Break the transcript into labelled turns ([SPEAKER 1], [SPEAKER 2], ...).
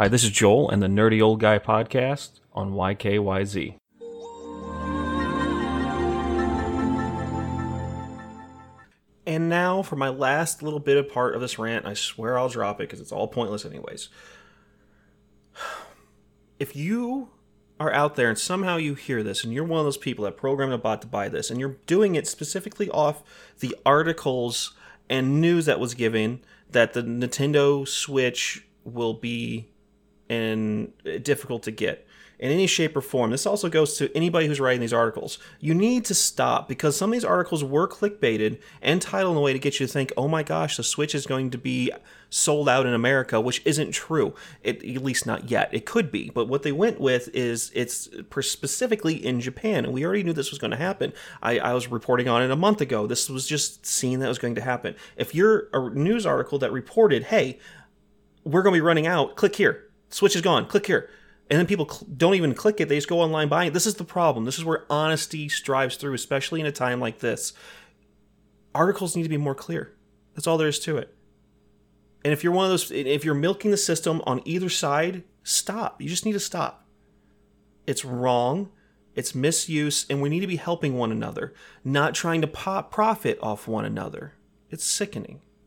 [SPEAKER 1] Hi, this is Joel and the Nerdy Old Guy podcast on YKYZ. And now for my last little bit of part of this rant. I swear I'll drop it because it's all pointless, anyways. If you are out there and somehow you hear this and you're one of those people that programmed a bot to buy this and you're doing it specifically off the articles and news that was given that the Nintendo Switch will be and uh, difficult to get in any shape or form. This also goes to anybody who's writing these articles. You need to stop because some of these articles were clickbaited and titled in a way to get you to think, oh my gosh, the Switch is going to be sold out in America, which isn't true. It, at least not yet. It could be. But what they went with is it's specifically in Japan. And we already knew this was going to happen. I, I was reporting on it a month ago. This was just seen that was going to happen. If you're a news article that reported, hey, we're going to be running out, click here Switch is gone. Click here. And then people cl- don't even click it. They just go online buying. This is the problem. This is where honesty strives through, especially in a time like this. Articles need to be more clear. That's all there is to it. And if you're one of those, if you're milking the system on either side, stop. You just need to stop. It's wrong. It's misuse, and we need to be helping one another, not trying to pop profit off one another. It's sickening.